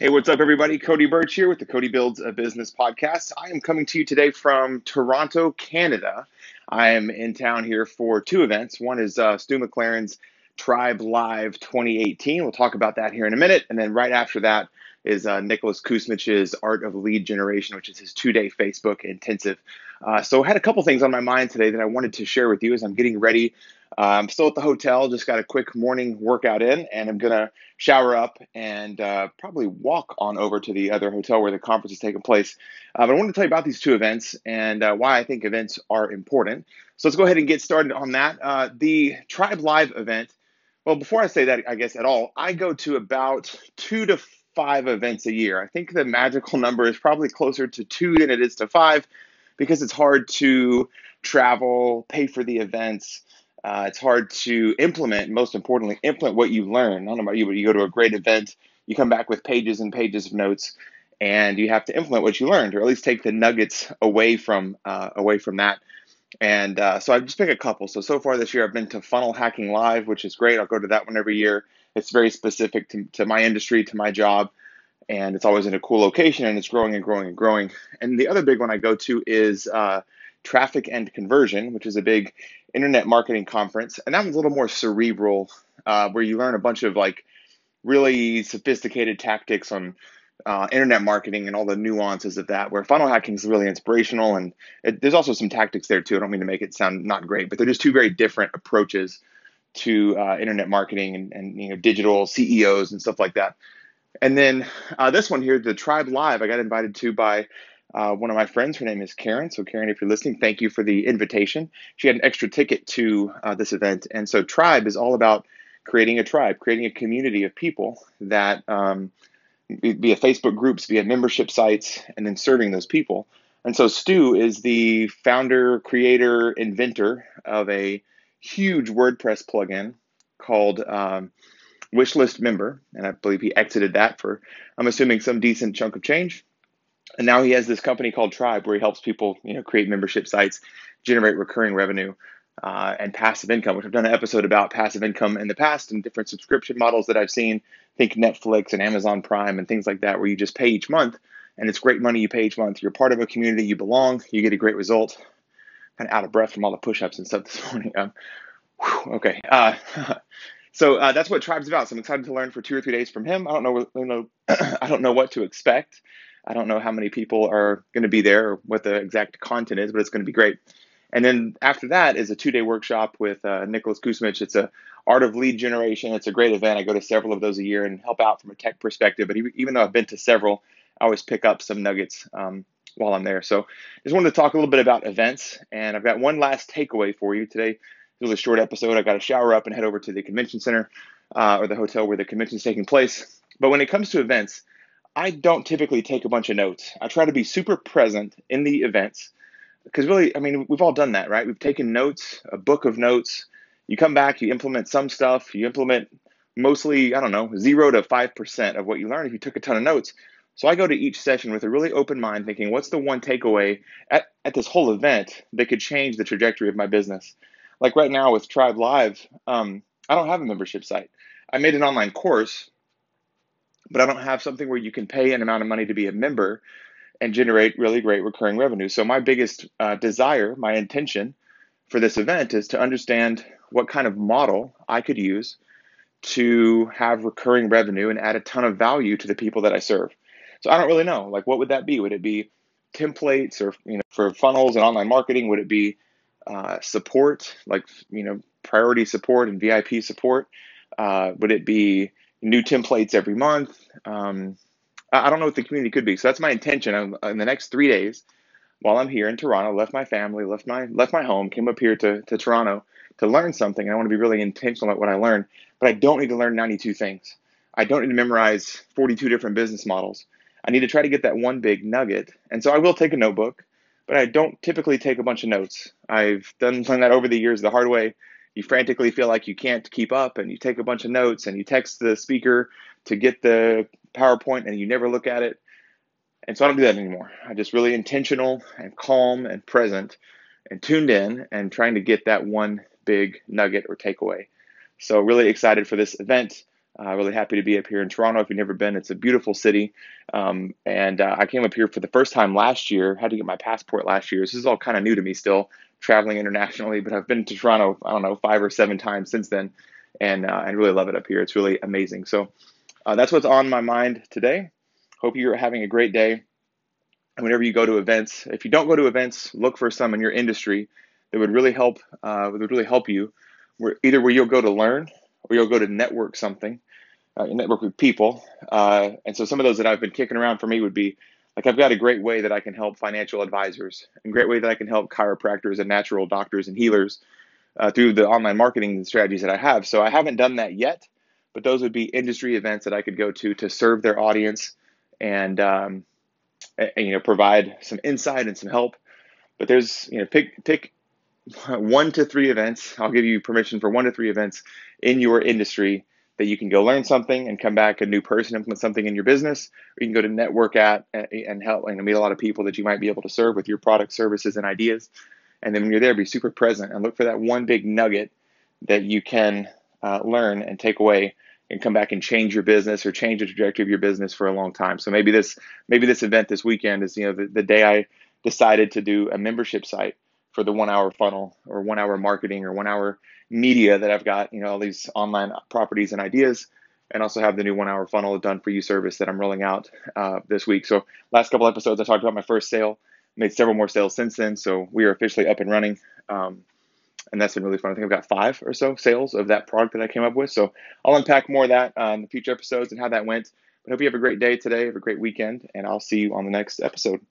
Hey, what's up, everybody? Cody Birch here with the Cody Builds a Business podcast. I am coming to you today from Toronto, Canada. I am in town here for two events. One is uh, Stu McLaren's Tribe Live 2018. We'll talk about that here in a minute. And then right after that is uh, Nicholas Kusmich's Art of Lead Generation, which is his two day Facebook intensive. Uh, so I had a couple things on my mind today that I wanted to share with you as I'm getting ready uh, I'm still at the hotel, just got a quick morning workout in, and I'm to shower up and uh, probably walk on over to the other hotel where the conference is taking place. Uh, but I wanted to tell you about these two events and uh, why I think events are important. So let's go ahead and get started on that. The Tribe Live event, well, before I say that, I guess at all, I go to about two to five events a year. I think the magical number is probably closer to two than it is to five because it's hard to travel, pay for the events. Uh, it's hard to implement, most importantly, implement what you learn. I don't know about you, but you go to a great event, you come back with pages and pages of notes, and you have to implement what you learned, or at least take the nuggets away from uh, away from that. And uh, so I've just picked a couple. So so far this year, I've been to Funnel Hacking Live, which is great. I'll go to that one every year. It's very specific to, to my industry, to my job, and it's always in a cool location, and it's growing and growing and growing. And the other big one I go to is uh, Traffic and Conversion, which is a big internet marketing conference, and that was a little more cerebral, uh, where you learn a bunch of like really sophisticated tactics on uh, internet marketing and all the nuances of that. Where funnel hacking is really inspirational, and it, there's also some tactics there too. I don't mean to make it sound not great, but they're just two very different approaches to uh, internet marketing and, and you know digital CEOs and stuff like that. And then uh, this one here, the Tribe Live, I got invited to by uh, one of my friends. Her name is Karen. So, Karen, if you're listening, thank you for the invitation. She had an extra ticket to uh, this event. And so, Tribe is all about creating a tribe, creating a community of people that, um, via Facebook groups, via membership sites, and then serving those people. And so, Stu is the founder, creator, inventor of a huge WordPress plugin called um, Wishlist Member. And I believe he exited that for, I'm assuming, some decent chunk of change and now he has this company called Tribe where he helps people, you know, create membership sites, generate recurring revenue, uh, and passive income. Which I've done an episode about passive income in the past and different subscription models that I've seen. Think Netflix and Amazon Prime and things like that, where you just pay each month, and it's great money you pay each month. You're part of a community, you belong, you get a great result. Kind of out of breath from all the push-ups and stuff this morning. Um, whew, okay. Uh, so uh, that's what Tribe's about. So I'm excited to learn for two or three days from him. I don't know, don't know, I don't know what to expect. I don't know how many people are going to be there or what the exact content is, but it's going to be great. And then after that is a two-day workshop with uh, Nicholas Kusmich. It's a art of lead generation. It's a great event. I go to several of those a year and help out from a tech perspective. But even though I've been to several, I always pick up some nuggets um, while I'm there. So just wanted to talk a little bit about events. And I've got one last takeaway for you today. This was a short episode. I got to shower up and head over to the convention center uh, or the hotel where the convention is taking place. But when it comes to events, I don't typically take a bunch of notes. I try to be super present in the events because really, I mean, we've all done that, right? We've taken notes, a book of notes. You come back, you implement some stuff, you implement mostly, I don't know, zero to 5% of what you learned if you took a ton of notes. So I go to each session with a really open mind, thinking, what's the one takeaway at, at this whole event that could change the trajectory of my business? Like right now with Tribe Live, um, I don't have a membership site. I made an online course but I don't have something where you can pay an amount of money to be a member and generate really great recurring revenue. So, my biggest uh, desire, my intention for this event is to understand what kind of model I could use to have recurring revenue and add a ton of value to the people that I serve. So, I don't really know. Like, what would that be? Would it be templates or, you know, for funnels and online marketing? Would it be uh, support, like, you know, priority support and VIP support? Uh, would it be new templates every month. Um, I don't know what the community could be. So that's my intention in the next three days while I'm here in Toronto, left my family, left my left my home, came up here to, to Toronto to learn something. I want to be really intentional about what I learn, but I don't need to learn 92 things. I don't need to memorize 42 different business models. I need to try to get that one big nugget. And so I will take a notebook, but I don't typically take a bunch of notes. I've done that over the years the hard way you frantically feel like you can't keep up and you take a bunch of notes and you text the speaker to get the PowerPoint and you never look at it. And so I don't do that anymore. I'm just really intentional and calm and present and tuned in and trying to get that one big nugget or takeaway. So, really excited for this event. Uh, really happy to be up here in Toronto. If you've never been, it's a beautiful city. Um, and uh, I came up here for the first time last year. Had to get my passport last year. This is all kind of new to me still, traveling internationally. But I've been to Toronto, I don't know, five or seven times since then, and uh, I really love it up here. It's really amazing. So uh, that's what's on my mind today. Hope you're having a great day. And whenever you go to events, if you don't go to events, look for some in your industry that would really help. Uh, would really help you. Where either where you'll go to learn or you'll go to network something, uh, network with people. Uh, and so some of those that I've been kicking around for me would be like I've got a great way that I can help financial advisors, and great way that I can help chiropractors and natural doctors and healers uh, through the online marketing strategies that I have. So I haven't done that yet, but those would be industry events that I could go to to serve their audience and, um, and you know provide some insight and some help. But there's you know pick pick one to three events. I'll give you permission for one to three events in your industry that you can go learn something and come back a new person, implement something in your business, or you can go to network at and help and meet a lot of people that you might be able to serve with your product, services, and ideas. And then when you're there, be super present and look for that one big nugget that you can uh, learn and take away and come back and change your business or change the trajectory of your business for a long time. So maybe this maybe this event this weekend is you know the, the day I decided to do a membership site for the one hour funnel or one hour marketing or one hour media that I've got, you know, all these online properties and ideas, and also have the new one hour funnel done for you service that I'm rolling out uh, this week. So, last couple episodes, I talked about my first sale, made several more sales since then. So, we are officially up and running. Um, and that's been really fun. I think I've got five or so sales of that product that I came up with. So, I'll unpack more of that uh, in the future episodes and how that went. But hope you have a great day today, have a great weekend, and I'll see you on the next episode.